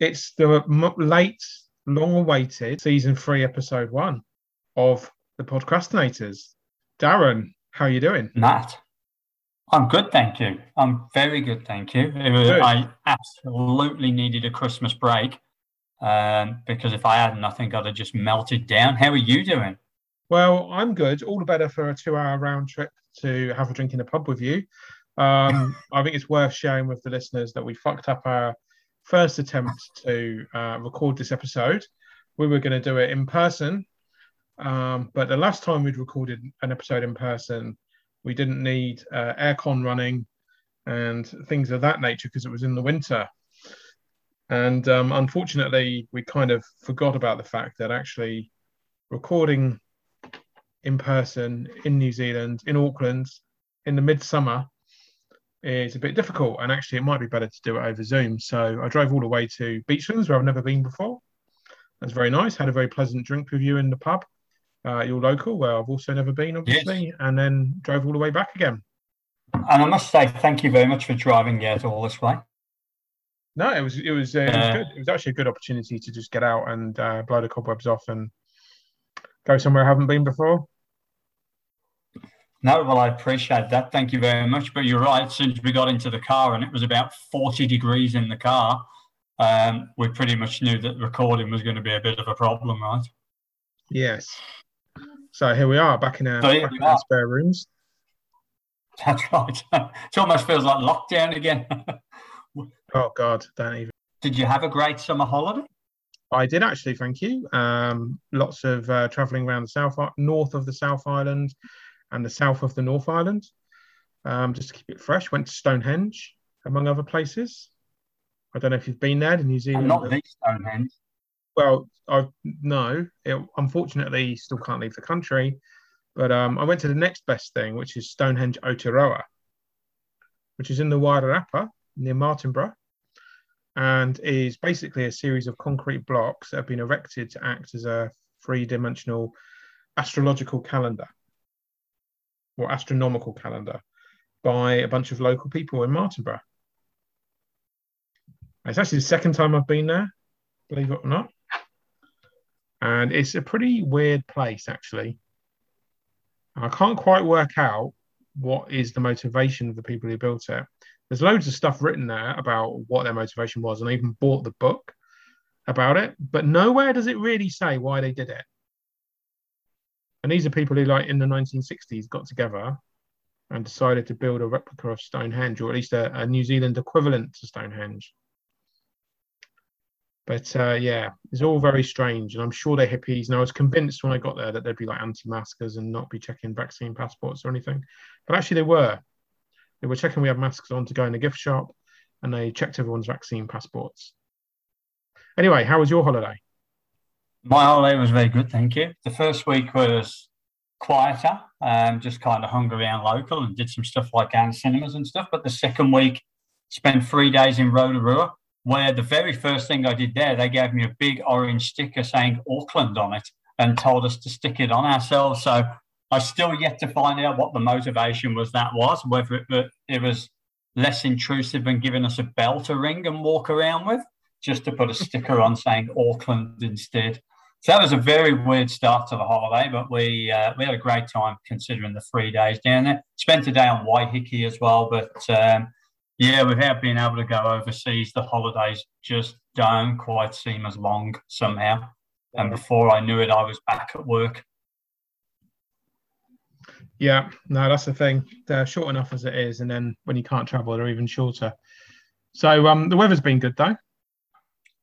It's the late, long-awaited season three, episode one of the Podcrastinators. Darran, how are you doing? Mat, I'm good, thank you. I'm very good, thank you. Was, I absolutely needed a Christmas break um, because if I hadn't, I think I'd have just melted down. How are you doing? Well, I'm good. All the better for a two-hour round trip to have a drink in a pub with you. Um, I think it's worth sharing with the listeners that we fucked up our first attempt to uh, record this episode. We were going to do it in person, um, but the last time we'd recorded an episode in person, we didn't need uh, aircon running and things of that nature because it was in the winter. And um, unfortunately, we kind of forgot about the fact that actually recording in person in New Zealand, in Auckland, in the midsummer is a bit difficult. And actually, it might be better to do it over Zoom. So I drove all the way to Beachlands, where I've never been before. That's very nice. Had a very pleasant drink with you in the pub, uh, your local, where I've also never been, obviously, yes. and then drove all the way back again. And I must say, thank you very much for driving out all this way. No, it was it was uh, it was good. It was actually a good opportunity to just get out and uh, blow the cobwebs off and go somewhere I haven't been before. No, well, I appreciate that. Thank you very much. But you're right. As we got into the car and it was about 40 degrees in the car, um, we pretty much knew that recording was going to be a bit of a problem, right? Yes. So here we are, back in our, so back in our spare rooms. That's right. it almost feels like lockdown again. oh God, don't even. Did you have a great summer holiday? I did actually, thank you. Um, lots of uh, travelling around the south, north of the South Island, and the south of the North Island, um, just to keep it fresh. Went to Stonehenge, among other places. I don't know if you've been there in New Zealand. Not the Stonehenge. Well, I no. It, unfortunately, still can't leave the country. But um, I went to the next best thing, which is Stonehenge Aotearoa, which is in the Wairarapa near Martinborough, and is basically a series of concrete blocks that have been erected to act as a three-dimensional astrological calendar or astronomical calendar by a bunch of local people in Martinborough. It's actually the second time I've been there, believe it or not. And it's a pretty weird place, actually. I can't quite work out what is the motivation of the people who built it. There's loads of stuff written there about what their motivation was, and I even bought the book about it, but nowhere does it really say why they did it. And these are people who, like in the 1960s, got together and decided to build a replica of Stonehenge, or at least a, a New Zealand equivalent to Stonehenge. But uh, yeah, it's all very strange, and I'm sure they're hippies. And I was convinced when I got there that they'd be like anti-maskers and not be checking vaccine passports or anything. But actually, they were. They were checking we had masks on to go in the gift shop, and they checked everyone's vaccine passports. Anyway, how was your holiday? My holiday was very good, thank you. The first week was quieter, um, just kind of hung around local and did some stuff like Anne cinemas and stuff. But the second week, spent three days in Rotorua, where the very first thing I did there, they gave me a big orange sticker saying Auckland on it and told us to stick it on ourselves. So I still yet to find out what the motivation was that was, whether it, it was less intrusive than giving us a bell to ring and walk around with, just to put a sticker on saying Auckland instead. So that was a very weird start to the holiday, but we uh, we had a great time considering the three days down there. Spent a day on Waiheke as well, but um, yeah, without being able to go overseas, the holidays just don't quite seem as long somehow. And before I knew it, I was back at work. Yeah, no, that's the thing. They're short enough as it is, and then when you can't travel, they're even shorter. So um, the weather's been good though.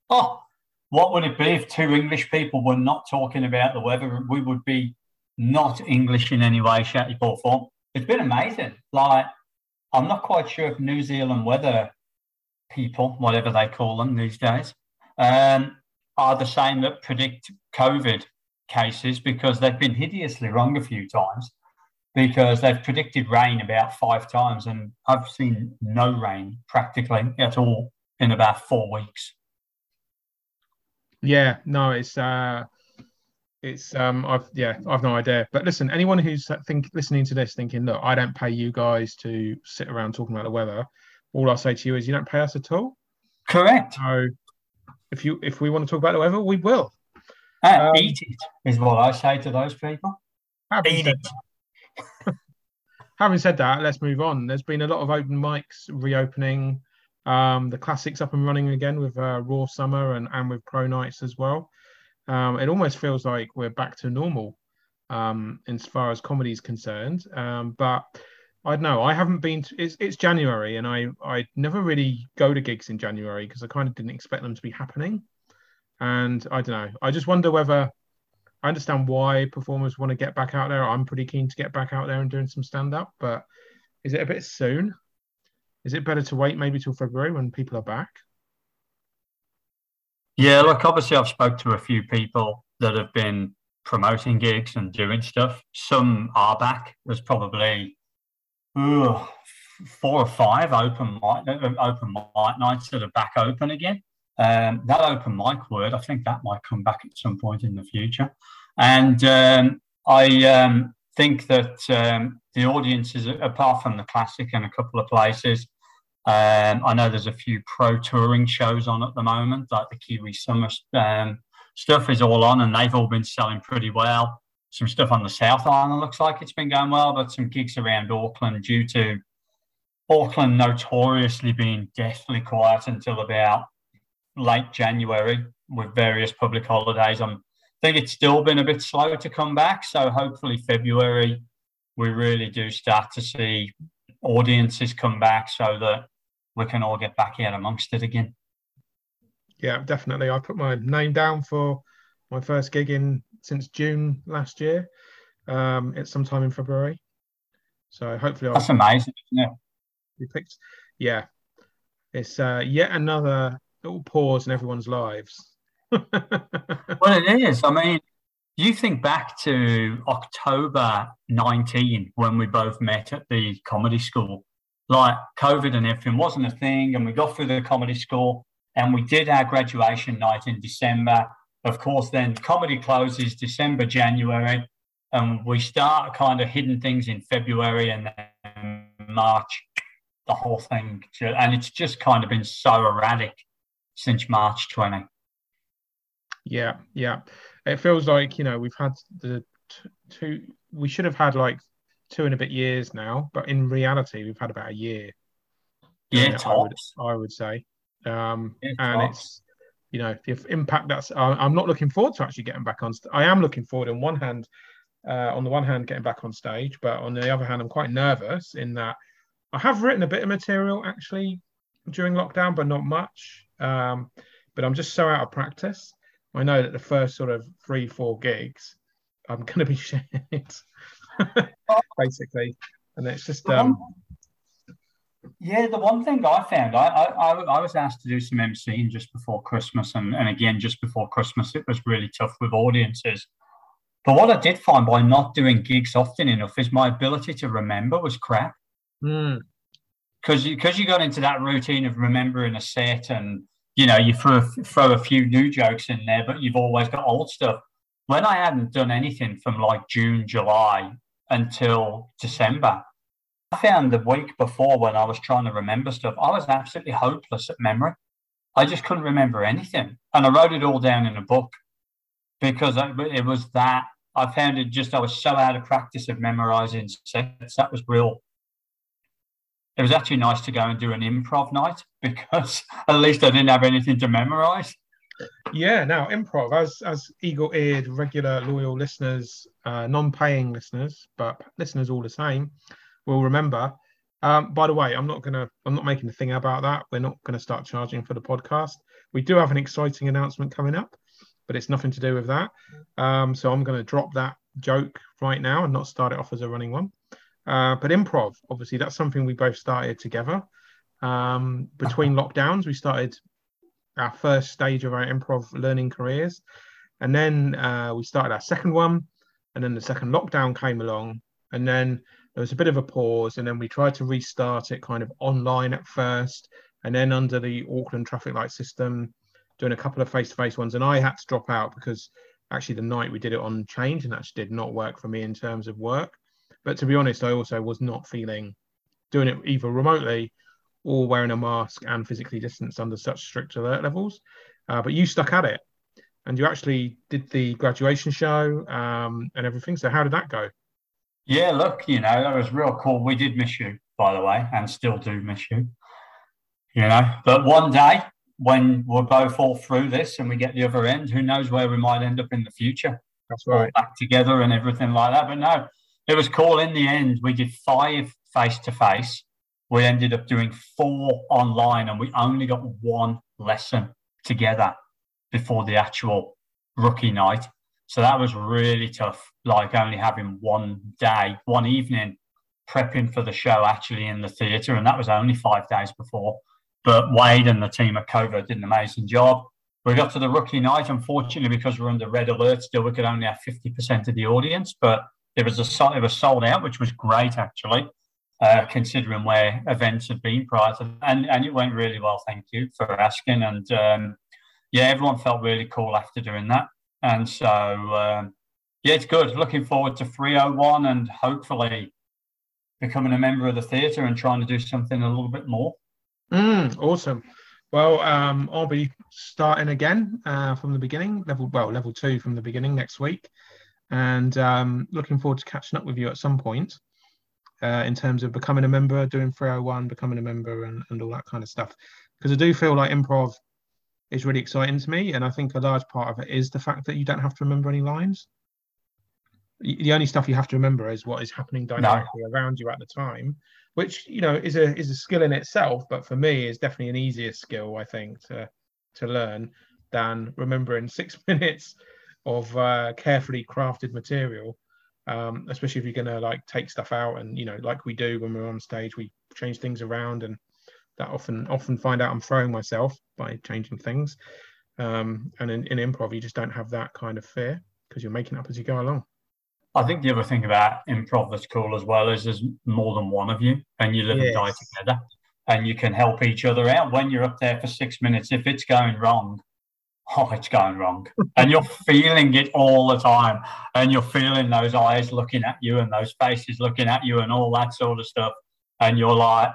Oh, what would it be if two English people were not talking about the weather? We would be not English in any way, shape, or form. It's been amazing. Like, I'm not quite sure if New Zealand weather people, whatever they call them these days, um, are the same that predict COVID cases because they've been hideously wrong a few times because they've predicted rain about five times and I've seen no rain practically at all in about four weeks. Yeah, no, it's uh it's um I've yeah, I've no idea. But listen, anyone who's think listening to this thinking, look, I don't pay you guys to sit around talking about the weather, all I'll say to you is you don't pay us at all. Correct. So if you if we want to talk about the weather, we will. Uh, um, eat it is what I say to those people. Having said, that, having said that, let's move on. There's been a lot of open mics reopening. Um, the classics up and running again with uh, Raw Summer and, and with Pro Nights as well. Um, it almost feels like we're back to normal um, as far as comedy is concerned. Um, but I don't know. I haven't been. To, it's it's January, and I I never really go to gigs in January because I kind of didn't expect them to be happening. And I don't know. I just wonder whether I understand why performers want to get back out there. I'm pretty keen to get back out there and doing some stand up, but is it a bit soon? Is it better to wait maybe till February when people are back? Yeah, look, obviously I've spoke to a few people that have been promoting gigs and doing stuff. Some are back. There's probably four or five open mic, open mic nights that are back open again. Um, that open mic word, I think that might come back at some point in the future. And um, I um, think that um, the audiences, apart from the classic and a couple of places, um, I know there's a few pro touring shows on at the moment, like the Kiwi Summer um, stuff is all on, and they've all been selling pretty well some stuff on the South Island looks like it's been going well, but some gigs around Auckland due to Auckland notoriously being deathly quiet until about late January with various public holidays. I'm, I think it's still been a bit slow to come back. So hopefully February we really do start to see audiences come back so that we can all get back out amongst it again. Yeah, definitely. I put my name down for my first gig in since June last year. Um, it's sometime in February. So hopefully, that's I'll, amazing, isn't it? Picked, yeah. It's uh, yet another little pause in everyone's lives. well, it is. I mean, you think back to October 19 when we both met at the comedy school. Like COVID and everything wasn't a thing, and we got through the comedy school and we did our graduation night in December of course, then comedy closes December, January, and we start kind of hidden things in February and then March, the whole thing. And it's just kind of been so erratic since March 20. Yeah, yeah. It feels like, you know, we've had the t- two, we should have had like two and a bit years now, but in reality, we've had about a year. Yeah, I would, I would say. Um, and it's you know the impact that's i'm not looking forward to actually getting back on st- i am looking forward on one hand uh, on the one hand getting back on stage but on the other hand i'm quite nervous in that i have written a bit of material actually during lockdown but not much um, but i'm just so out of practice i know that the first sort of three four gigs i'm going to be shit basically and it's just um, yeah, the one thing I found, I, I, I was asked to do some MCing just before Christmas, and, and again, just before Christmas, it was really tough with audiences. But what I did find by not doing gigs often enough is my ability to remember was crap. Because mm. because you, you got into that routine of remembering a set, and you know you throw throw a few new jokes in there, but you've always got old stuff. When I hadn't done anything from like June, July until December, I found the week before when I was trying to remember stuff, I was absolutely hopeless at memory. I just couldn't remember anything. And I wrote it all down in a book because it was that I found it just, I was so out of practice of memorizing sets. That was real. It was actually nice to go and do an improv night because at least I didn't have anything to memorize. Yeah, now improv, as as eagle-eared, regular, loyal listeners, uh, non-paying listeners, but listeners all the same, will remember. Um, by the way, I'm not gonna I'm not making a thing about that. We're not gonna start charging for the podcast. We do have an exciting announcement coming up, but it's nothing to do with that. Um, so I'm gonna drop that joke right now and not start it off as a running one. Uh, but improv, obviously, that's something we both started together. Um, between lockdowns, we started our first stage of our improv learning careers, and then uh, we started our second one, and then the second lockdown came along, and then there was a bit of a pause, and then we tried to restart it kind of online at first, and then under the Auckland traffic light system, doing a couple of face-to-face ones. And I had to drop out because actually the night we did it on change, and that did not work for me in terms of work. But to be honest, I also was not feeling doing it either remotely or wearing a mask and physically distanced under such strict alert levels. uh, but you stuck at it, and you actually did the graduation show um, and everything. So how did that go? Yeah, look, you know that was real cool. We did miss you, by the way, and still do miss you. You know, but one day when we're both all through this and we get the other end, who knows where we might end up in the future? That's right. All back together and everything like that. But no, it was cool. In the end, we did five face to face. We ended up doing four online, and we only got one lesson together before the actual rookie night. So that was really tough. Like only having one day, one evening prepping for the show actually in the theatre, and that was only five days before. But Wade and the team at Covert did an amazing job. We got to the rookie night. Unfortunately, because we're under red alert still, we could only have 50% of the audience, but it was a it was sold out, which was great actually, uh, considering where events had been prior to, and and it went really well. Thank you for asking, and um, yeah, everyone felt really cool after doing that, and so um, yeah, it's good. Looking forward to 301 and hopefully becoming a member of the theatre and trying to do something a little bit more. Mm, awesome. Well, um, I'll be starting again uh, from the beginning, level well, level two from the beginning next week, and um, looking forward to catching up with you at some point uh, in terms of becoming a member, doing 301, becoming a member, and, and all that kind of stuff. Because I do feel like improv is really exciting to me, and I think a large part of it is the fact that you don't have to remember any lines. The only stuff you have to remember is what is happening dynamically no. around you at the time which you know is a is a skill in itself, but for me is definitely an easier skill I think to to learn than remembering six minutes of uh, carefully crafted material. Um, especially if you're gonna like take stuff out and you know like we do when we're on stage we change things around and that often often find out I'm throwing myself by changing things. Um, and in, in improv you just don't have that kind of fear because you're making up as you go along. I think the other thing about improv that's cool as well is there's more than one of you and you live yes. and die together and you can help each other out when you're up there for six minutes. If it's going wrong, oh, it's going wrong. and you're feeling it all the time. And you're feeling those eyes looking at you and those faces looking at you and all that sort of stuff. And you're like,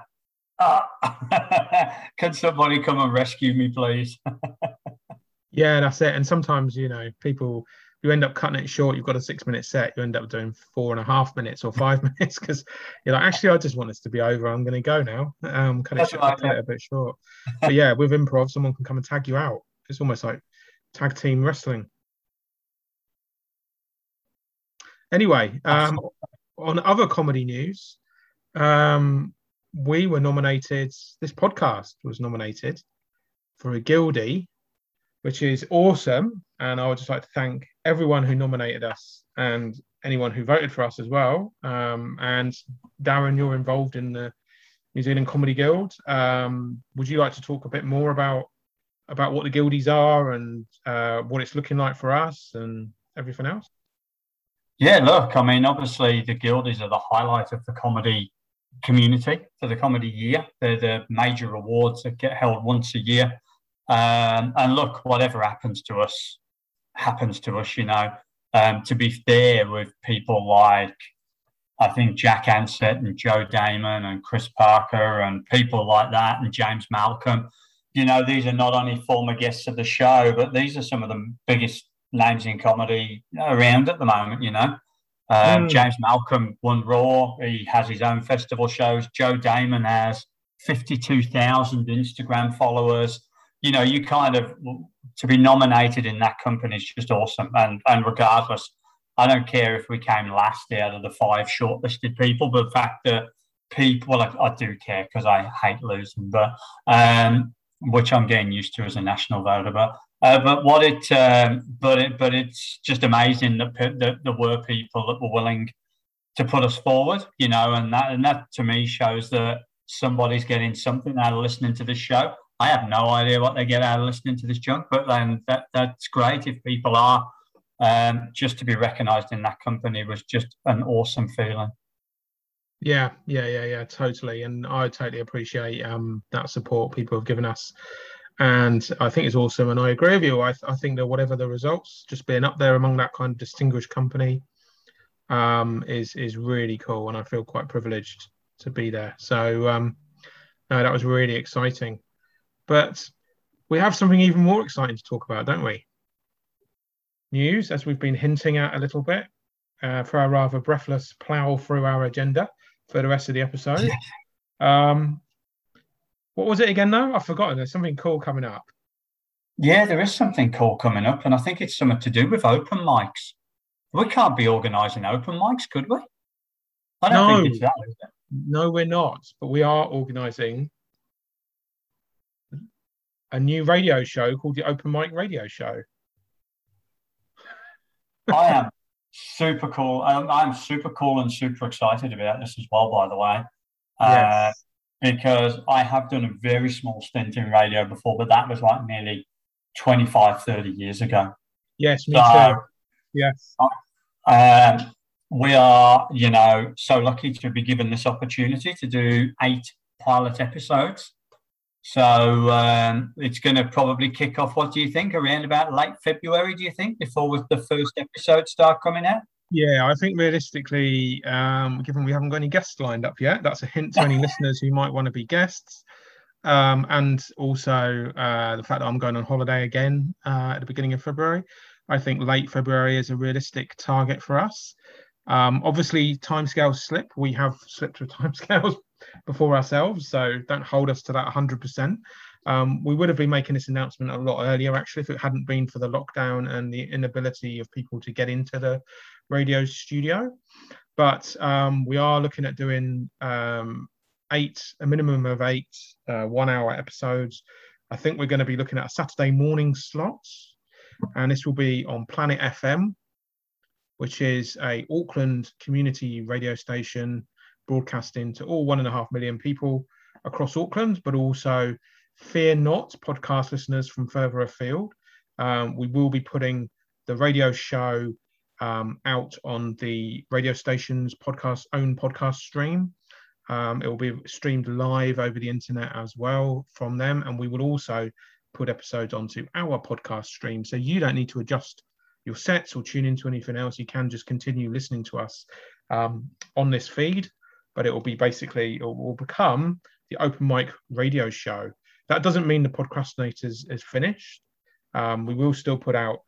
can somebody come and rescue me, please? yeah, that's it. And sometimes, you know, people you end up cutting it short. You've got a six minute set. You end up doing four and a half minutes or five minutes because you're like, actually, I just want this to be over. I'm going to go now. Um, cut it, short, cut it a bit short. but yeah, with improv, someone can come and tag you out. It's almost like tag team wrestling. Anyway, um, on other comedy news, um, we were nominated. This podcast was nominated for a Guildie which is awesome. And I would just like to thank everyone who nominated us and anyone who voted for us as well. Um, and Darran, you're involved in the New Zealand Comedy Guild. Um, would you like to talk a bit more about about what the guildies are and uh, what it's looking like for us and everything else? Yeah, look, I mean, obviously the guildies are the highlight of the comedy community for the comedy year. They're the major awards that get held once a year. Um, and look, whatever happens to us, happens to us, you know. Um, to be fair with people like, I think Jack Ansett and Joe Daymond and Chris Parker and people like that and James Malcolm. You know, these are not only former guests of the show, but these are some of the biggest names in comedy around at the moment, you know. Um, mm. James Malcolm won Raw. He has his own festival shows. Joe Daymond has 52,000 Instagram followers you know, you kind of to be nominated in that company is just awesome. And and regardless, I don't care if we came last out of the five shortlisted people, but the fact that people, well, I, I do care because I hate losing, but um, which I'm getting used to as a national voter. But uh, but what it, um, but it, but it's just amazing that, that there were people that were willing to put us forward, you know, and that and that to me shows that somebody's getting something out of listening to this show. I have no idea what they get out of listening to this junk, but then that that's great if people are. Um, just to be recognised in that company was just an awesome feeling. Yeah, yeah, yeah, yeah, totally. And I totally appreciate um, that support people have given us. And I think it's awesome. And I agree with you. I, th- I think that whatever the results, just being up there among that kind of distinguished company um, is is really cool. And I feel quite privileged to be there. So um, no, that was really exciting. But we have something even more exciting to talk about, don't we? News, as we've been hinting at a little bit, uh, for our rather breathless plow through our agenda for the rest of the episode. Um, what was it again, though? I've forgotten. There's something cool coming up. Yeah, there is something cool coming up, and I think it's something to do with open mics. We can't be organising open mics, could we? I don't no, think it's that. No, we're not. But we are organising a new radio show called the Open Mic Radio Show. I am super cool. I'm, I'm, super cool and super excited about this as well, by the way. Uh, yes. Because I have done a very small stint in radio before, but that was like nearly 25, 30 years ago. Yes, me so, too. Yes. Um, we are, you know, so lucky to be given this opportunity to do eight pilot episodes. So um, it's going to probably kick off. What do you think? Around about late February, do you think, before the first episodes start coming out? Yeah, I think realistically, um, given we haven't got any guests lined up yet, that's a hint to any listeners who might want to be guests. Um, and also uh, the fact that I'm going on holiday again uh, at the beginning of February. I think late February is a realistic target for us. Um, obviously, timescales slip. We have slipped with timescales before ourselves, so don't hold us to that 100%. Um, we would have been making this announcement a lot earlier, actually, if it hadn't been for the lockdown and the inability of people to get into the radio studio. But um, we are looking at doing um, eight, a minimum of eight uh, one hour episodes. I think we're going to be looking at a Saturday morning slot, and this will be on Planet FM, which is a Auckland community radio station broadcasting to all one and a half million people across Auckland, but also fear not, podcast listeners from further afield. Um, we will be putting the radio show um, out on the radio station's podcast own podcast stream. Um, it will be streamed live over the internet as well from them, and we will also put episodes onto our podcast stream, so you don't need to adjust your sets or tune into anything else. You can just continue listening to us um, on this feed, but it will be basically it will become the open mic radio show. That doesn't mean the Podcrastinators is finished. Um, we will still put out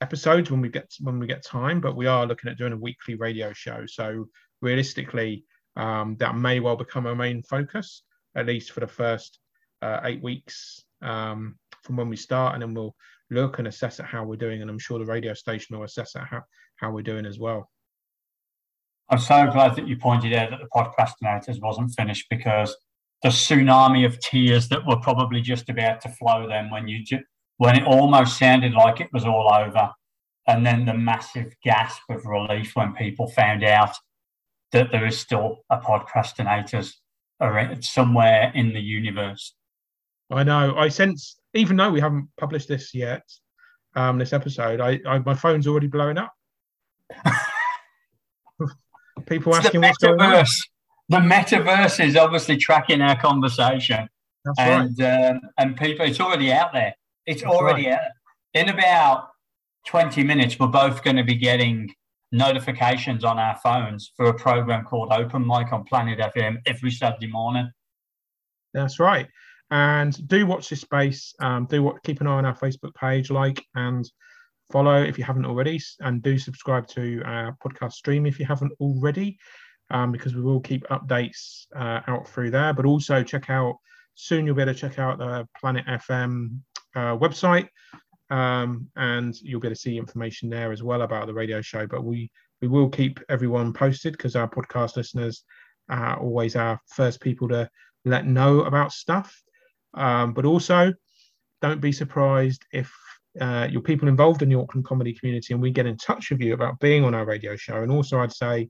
episodes when we get when we get time, but we are looking at doing a weekly radio show. So realistically, um, that may well become our main focus, at least for the first uh, eight weeks um, from when we start, and then we'll look and assess at how we're doing. And I'm sure the radio station will assess at how, how we're doing as well. I'm so glad that you pointed out that the Podcrastinators wasn't finished because the tsunami of tears that were probably just about to flow then when you ju- when it almost sounded like it was all over, and then the massive gasp of relief when people found out that there is still a Podcrastinators somewhere in the universe. I know. I sense, even though we haven't published this yet, um, this episode, I, I my phone's already blowing up. People it's asking what's going on. The metaverse is obviously tracking our conversation, That's and right. um, and people, it's already out there. It's That's already right. out. In about twenty minutes, we're both going to be getting notifications on our phones for a program called Open Mic on Planet FM every Saturday morning. That's right. And do watch this space. Um, do what, keep an eye on our Facebook page, like and follow if you haven't already, and do subscribe to our podcast stream if you haven't already, um, because we will keep updates uh, out through there. But also check out soon. You'll be able to check out the Planet FM uh, website um, and you'll be able to see information there as well about the radio show. But we we will keep everyone posted because our podcast listeners are always our first people to let know about stuff. Um, but also, don't be surprised if uh, you're people involved in the Auckland comedy community and we get in touch with you about being on our radio show. And also, I'd say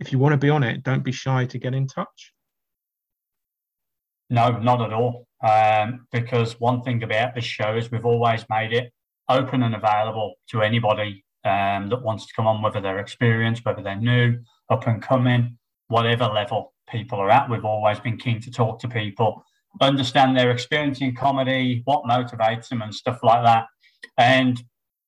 if you want to be on it, don't be shy to get in touch. No, not at all. Um, because one thing about this show is we've always made it open and available to anybody um, that wants to come on, whether they're experienced, whether they're new, up and coming, whatever level people are at. We've always been keen to talk to people, understand their experience in comedy, what motivates them, and stuff like that. And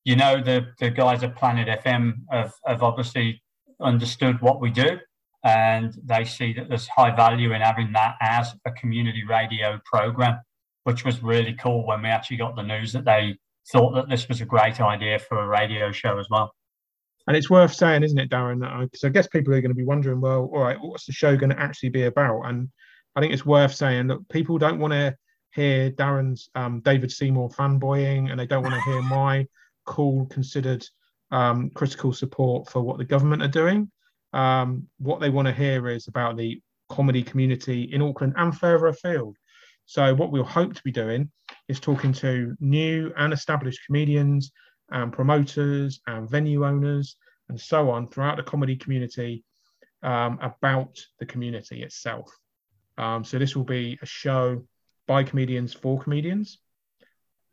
you know, the the guys at Planet FM have, have obviously understood what we do and they see that there's high value in having that as a community radio program. which was really cool when we actually got the news that they thought that this was a great idea for a radio show as well. And it's worth saying, isn't it, Darran? Because I, I guess people are going to be wondering, well, all right, what's the show going to actually be about? And I think it's worth saying that people don't want to hear Darran's um, David Seymour fanboying, and they don't want to hear my cool, considered, um, critical support for what the government are doing. Um, what they want to hear is about the comedy community in Auckland and further afield. So, what we'll hope to be doing is talking to new and established comedians and promoters and venue owners and so on throughout the comedy community um, about the community itself. Um, so, this will be a show by comedians for comedians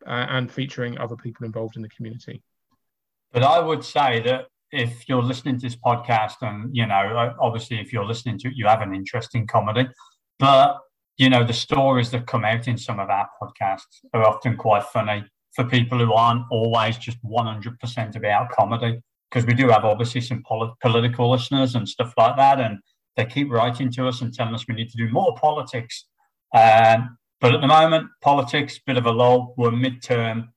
uh, and featuring other people involved in the community. But I would say that if you're listening to this podcast and you know obviously if you're listening to it you have an interest in comedy. But you know the stories that come out in some of our podcasts are often quite funny for people who aren't always just 100% about comedy because we do have obviously some pol- political listeners and stuff like that and they keep writing to us and telling us we need to do more politics. Um, but at the moment politics bit of a lull. We're midterm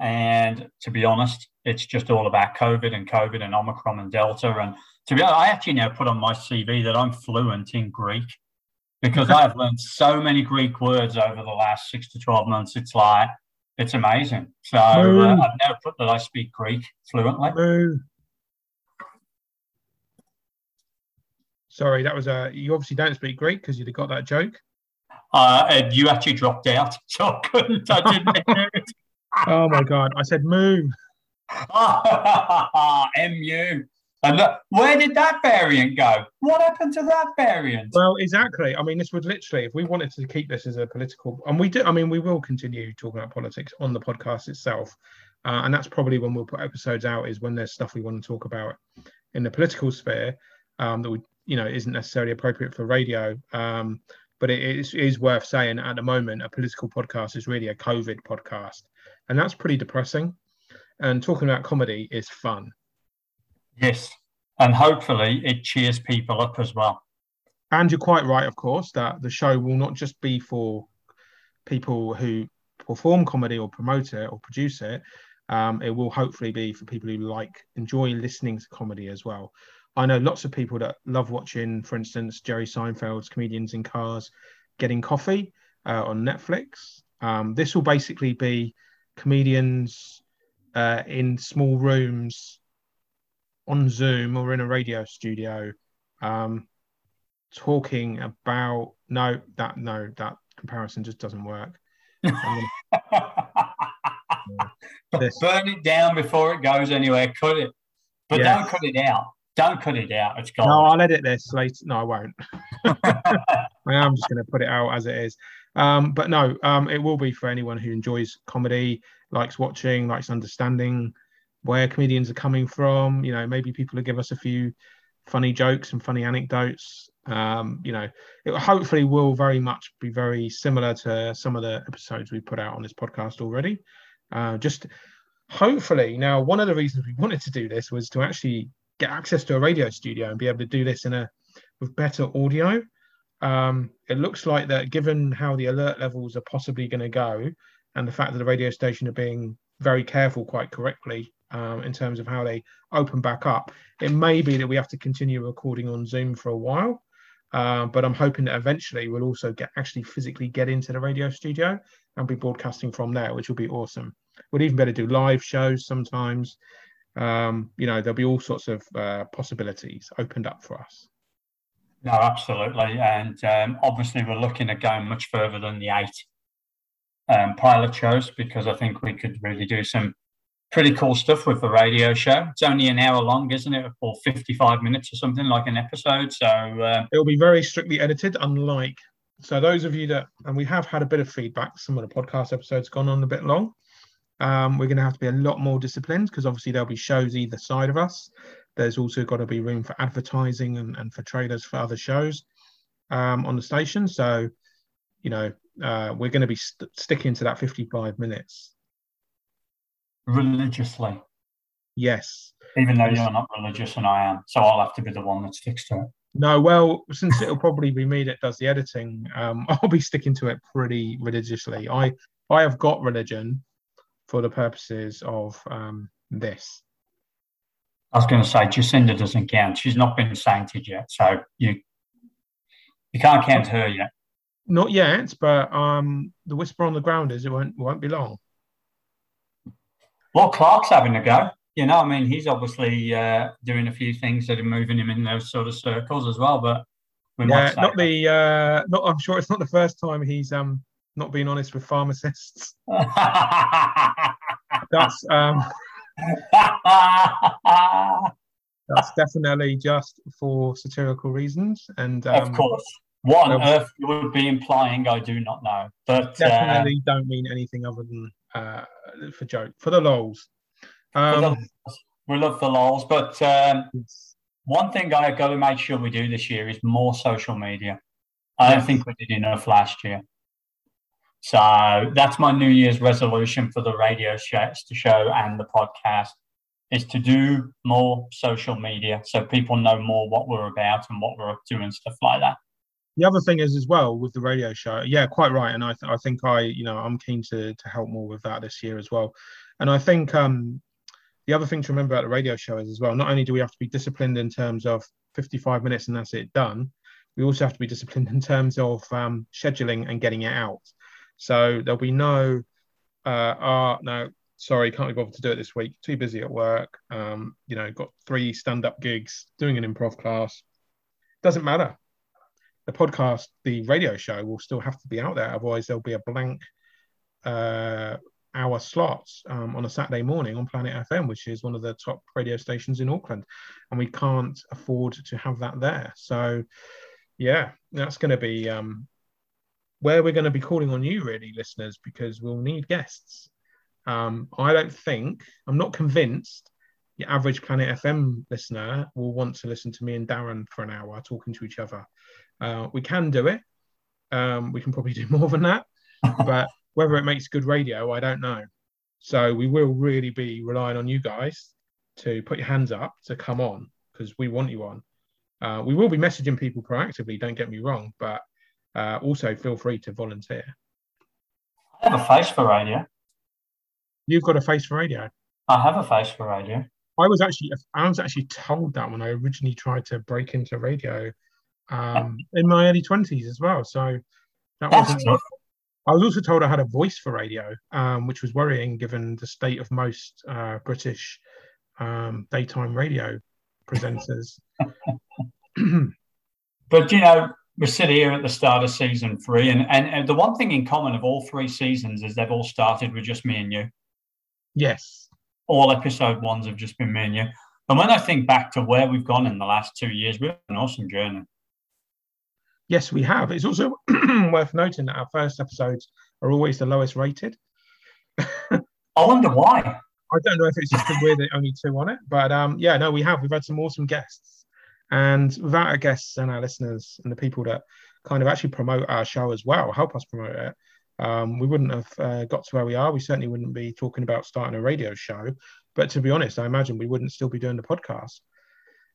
and to be honest it's just all about COVID and COVID and Omicron and Delta. And to be honest, I actually now put on my CV that I'm fluent in Greek because I've learned so many Greek words over the last six to 12 months. It's like, it's amazing. So uh, I've now put that I speak Greek fluently. Sorry, that was a. Uh, you obviously don't speak Greek because you'd have got that joke. Uh, and you actually dropped out, so I couldn't. I didn't hear it. oh my god! I said moo. MU. And look, where did that variant go? What happened to that variant? Well, exactly. I mean, this would literally, if we wanted to keep this as a political, and we do, I mean, we will continue talking about politics on the podcast itself. Uh, and that's probably when we'll put episodes out, is when there's stuff we want to talk about in the political sphere um, that we, you know, isn't necessarily appropriate for radio. Um, but it is, it is worth saying at the moment, a political podcast is really a COVID podcast. And that's pretty depressing and talking about comedy is fun. Yes, and hopefully it cheers people up as well. And you're quite right, of course, that the show will not just be for people who perform comedy or promote it or produce it. Um, it will hopefully be for people who like enjoy listening to comedy as well. I know lots of people that love watching, for instance, Jerry Seinfeld's Comedians in Cars Getting Coffee uh, on Netflix. Um, this will basically be comedians uh, in small rooms on Zoom or in a radio studio, um, talking about no, that no, that comparison just doesn't work. Gonna, Burn it down before it goes anywhere. Cut it, but yes. don't cut it out. Don't cut it out. It's gone. No, I'll edit this later. No, I won't. I am just going to put it out as it is. Um, but no, um, it will be for anyone who enjoys comedy, likes watching, likes understanding where comedians are coming from. You know, maybe people will give us a few funny jokes and funny anecdotes. Um, you know, it hopefully will very much be very similar to some of the episodes we put out on this podcast already. Uh, just hopefully, now one of the reasons we wanted to do this was to actually get access to a radio studio and be able to do this in a with better audio. Um, it looks like that given how the alert levels are possibly going to go and the fact that the radio station are being very careful quite correctly um, in terms of how they open back up, it may be that we have to continue recording on Zoom for a while. Uh, but I'm hoping that eventually we'll also get actually physically get into the radio studio and be broadcasting from there, which will be awesome. We'd even better do live shows sometimes. Um, you know, there'll be all sorts of uh, possibilities opened up for us. No, absolutely. And um, obviously, we're looking at going much further than the eight um, pilot shows because I think we could really do some pretty cool stuff with the radio show. It's only an hour long, isn't it? Or 55 minutes or something like an episode. So uh, it'll be very strictly edited, unlike. So, those of you that, and we have had a bit of feedback, some of the podcast episodes gone on a bit long. Um, we're going to have to be a lot more disciplined because obviously there'll be shows either side of us. There's also got to be room for advertising and, and for trailers for other shows um, on the station. So, you know, uh, we're going to be st- sticking to that 55 minutes. Religiously. Yes. Even though you're not religious and I am. So I'll have to be the one that sticks to it. No, well, since it'll probably be me that does the editing, um, I'll be sticking to it pretty religiously. I I have got religion for the purposes of um, this. I was going to say Jacinda doesn't count. She's not been sainted yet, so you you can't count her yet. Not yet, but um, the whisper on the ground is it won't won't be long. Well, Clarke's having a go. You know, I mean, he's obviously uh, doing a few things that are moving him in those sort of circles as well. But yeah, not the uh, not. I'm sure it's not the first time he's um not being honest with pharmacists. That's um. that's definitely just for satirical reasons, and um, of course, what on earth you would be implying, I do not know. But definitely uh, don't mean anything other than uh, for joke, for the lols. Um, we love the lols, but um, one thing I got to make sure we do this year is more social media. I don't think we did enough last year. So that's my New Year's resolution for the radio shows, show and the podcast is to do more social media so people know more what we're about and what we're up to and stuff like that. The other thing is as well with the radio show, yeah, quite right, and I, th- I think I, you know, I'm keen to to help more with that this year as well, and I think um, the other thing to remember about the radio show is as well, not only do we have to be disciplined in terms of 55 minutes and that's it done, we also have to be disciplined in terms of um, scheduling and getting it out. So there'll be no, uh, ah, no, sorry, can't be bothered to do it this week. Too busy at work. Um, you know, got three stand-up gigs, doing an improv class. Doesn't matter. The podcast, the radio show will still have to be out there. Otherwise, there'll be a blank uh, hour slots um, on a Saturday morning on Planet FM, which is one of the top radio stations in Auckland, and we can't afford to have that there. So, yeah, that's going to be um, where we're going to be calling on you, really, listeners, because we'll need guests. Um, I don't think I'm not convinced the average Planet FM listener will want to listen to me and Darran for an hour talking to each other. Uh, we can do it. Um, we can probably do more than that, but whether it makes good radio, I don't know. So we will really be relying on you guys to put your hands up to come on because we want you on. Uh, we will be messaging people proactively, don't get me wrong, but uh, also feel free to volunteer. I have a face for radio. You've got a face for radio. I have a face for radio. I was actually I was actually told that when I originally tried to break into radio um, in my early twenties as well. So that wasn't I was also told I had a voice for radio, um, which was worrying given the state of most uh, British um, daytime radio presenters. but you know, we're sitting here at the start of season three, and, and, and the one thing in common of all three seasons is they've all started with just me and you. Yes. All episode ones have just been me and you. And when I think back to where we've gone in the last two years, we've an awesome journey. Yes, we have. It's also worth noting that our first episodes are always the lowest rated. I wonder why. I don't know if it's just because we're the only two on it, but um, yeah, no, we have. We've had some awesome guests, and without our guests and our listeners and the people that kind of actually promote our show as well, help us promote it, um, we wouldn't have uh, got to where we are. We certainly wouldn't be talking about starting a radio show. But to be honest, I imagine we wouldn't still be doing the podcast.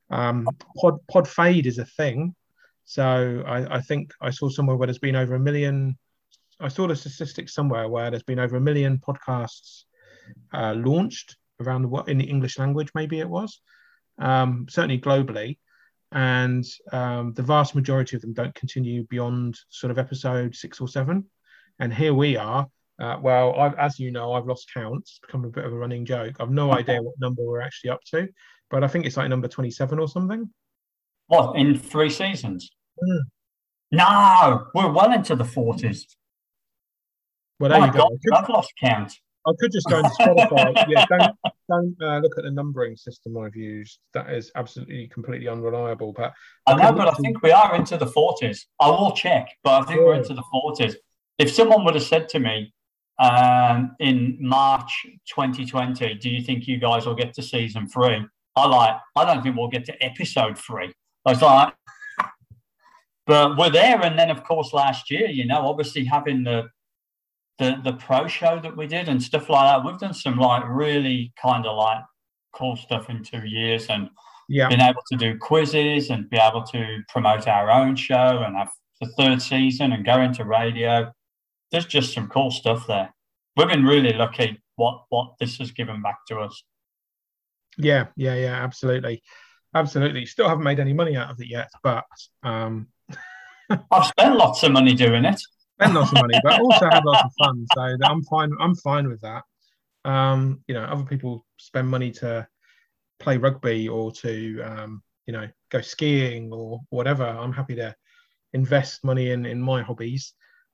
Um, pod pod fade is a thing. So I, I, think I saw somewhere where there's been over a million. I saw the statistics somewhere where there's been over a million podcasts uh, launched around the world in the English language. Maybe it was um, certainly globally, and um, the vast majority of them don't continue beyond sort of episode six or seven. And here we are. Uh, well, I've, as you know, I've lost count. It's become a bit of a running joke. I've no idea what number we're actually up to, but I think it's like number twenty-seven or something. What in three seasons? Mm. No, we're well into the forties. Well, there oh you go. God, I've lost count. I could just go into Spotify. yeah, don't don't uh, look at the numbering system I've used. That is absolutely completely unreliable. But I know, but I think we are into the forties. I will check, but I think we're into the forties. If someone would have said to me um, in March 2020, "Do you think you guys will get to season three? I like. I don't think we'll get to episode three. I was like, but we're there. And then, of course, last year, you know, obviously having the the the pro show that we did and stuff like that, we've done some like really kind of like cool stuff in two years. And Yeah. Being able to do quizzes and be able to promote our own show and have the third season and go into radio. There's just some cool stuff there. We've been really lucky what what this has given back to us. Yeah, yeah, yeah, absolutely. Absolutely. Still haven't made any money out of it yet, but um I've spent lots of money doing it. Spent lots of money, but also had lots of fun. So I'm fine. I'm fine with that. Um, you know, other people spend money to play rugby or to um, you know go skiing or whatever. I'm happy to invest money in in my hobbies.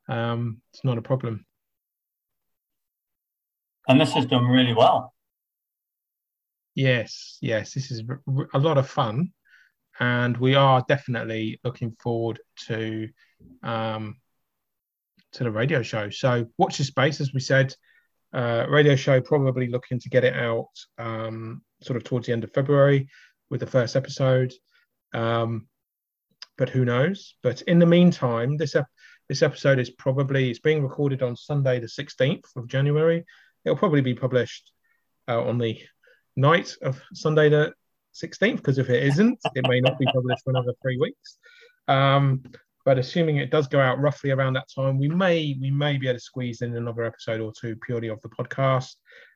Um, it's not a problem. And this has done really well. Yes, yes, this is a lot of fun, and we are definitely looking forward to um, to the radio show. So watch the space, as we said. Uh, radio show probably looking to get it out um, sort of towards the end of February with the first episode. Um, but who knows? But in the meantime, this ep- this episode is probably it's being recorded on Sunday, the 16th of January. It'll probably be published uh, on the night of Sunday the 16th because if it isn't, it may not be published for another three weeks. Um, but assuming it does go out roughly around that time, we may we may be able to squeeze in another episode or two purely of the podcast.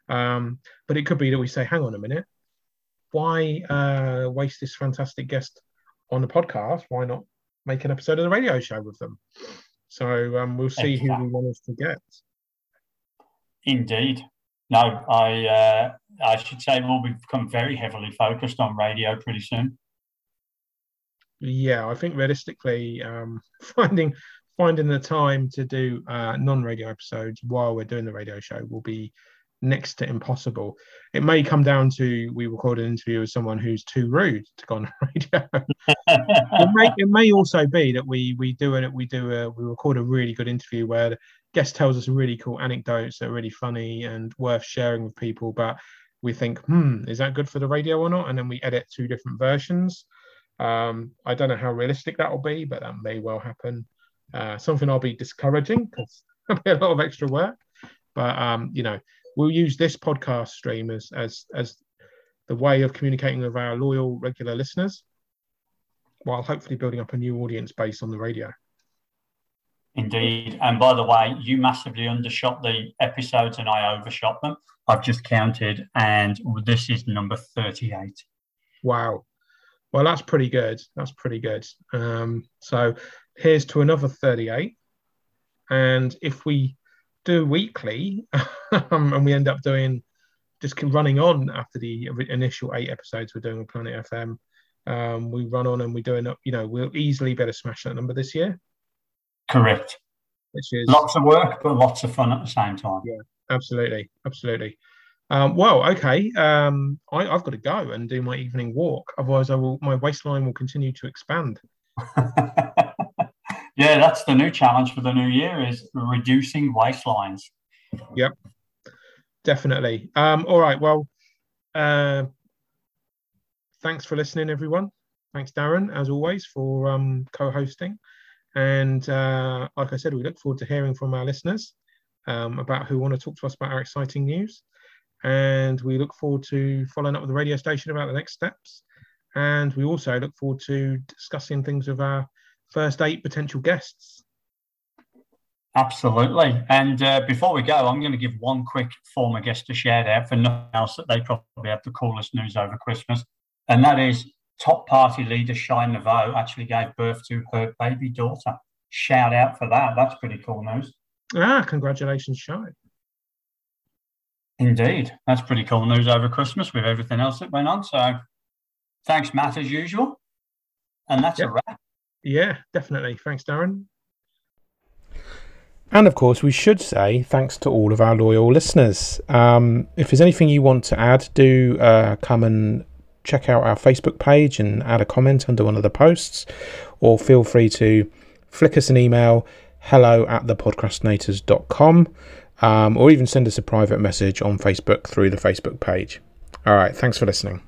Um, but it could be that we say, hang on a minute, why uh, waste this fantastic guest on the podcast? Why not make an episode of the radio show with them? So um, we'll see exactly. who we manage to get. Indeed. No, I uh, I should say we'll become very heavily focused on radio pretty soon. Yeah, I think realistically, um, finding finding the time to do uh, non-radio episodes while we're doing the radio show will be next to impossible. It may come down to we record an interview with someone who's too rude to go on the radio. it, may, it may also be that we we do it we do a we record a really good interview where the guest tells us really cool anecdotes that are really funny and worth sharing with people, but we think, hmm, is that good for the radio or not? And then we edit two different versions. Um, I don't know how realistic that will be, but that may well happen. Uh, something I'll be discouraging because it'll be a lot of extra work. But um, you know, we'll use this podcast stream as as as the way of communicating with our loyal regular listeners, while hopefully building up a new audience base on the radio. Indeed. And by the way, you massively undershot the episodes and I overshot them. I've just counted, and this is number 38. Wow. Well, that's pretty good. That's pretty good. Um, so here's to another 38. And if we do weekly um, and we end up doing just running on after the initial eight episodes we're doing with Planet FM, um, we run on and we do enough, you know, we'll easily better smash that number this year. Correct. Which is lots of work, but lots of fun at the same time. Yeah, absolutely. Absolutely. Um, well, okay. Um, I, have got to go and do my evening walk. Otherwise, I will. My waistline will continue to expand. yeah, that's the new challenge for the new year: is reducing waistlines. Yep, definitely. Um, all right. Well, uh, thanks for listening, everyone. Thanks, Darran, as always, for um, co-hosting. And uh, like I said, we look forward to hearing from our listeners um, about who want to talk to us about our exciting news and we look forward to following up with the radio station about the next steps. And we also look forward to discussing things with our first eight potential guests. Absolutely. And uh, before we go, I'm going to give one quick former guest a shout out for nothing else that they probably have the coolest news over Christmas. And that is top party leader Shai Navot actually gave birth to her baby daughter. Shout out for that. That's pretty cool news. Ah, congratulations, Shai. Indeed. That's pretty cool news over Christmas with everything else that went on. So thanks, Mat, as usual. And that's yep. a wrap. Yeah, definitely. Thanks, Darran. And of course, we should say thanks to all of our loyal listeners. Um, if there's anything you want to add, do uh, come and check out our Facebook page and add a comment under one of the posts, or feel free to flick us an email hello at thepodcrastinators.com um, or even send us a private message on Facebook through the Facebook page. All right, thanks for listening.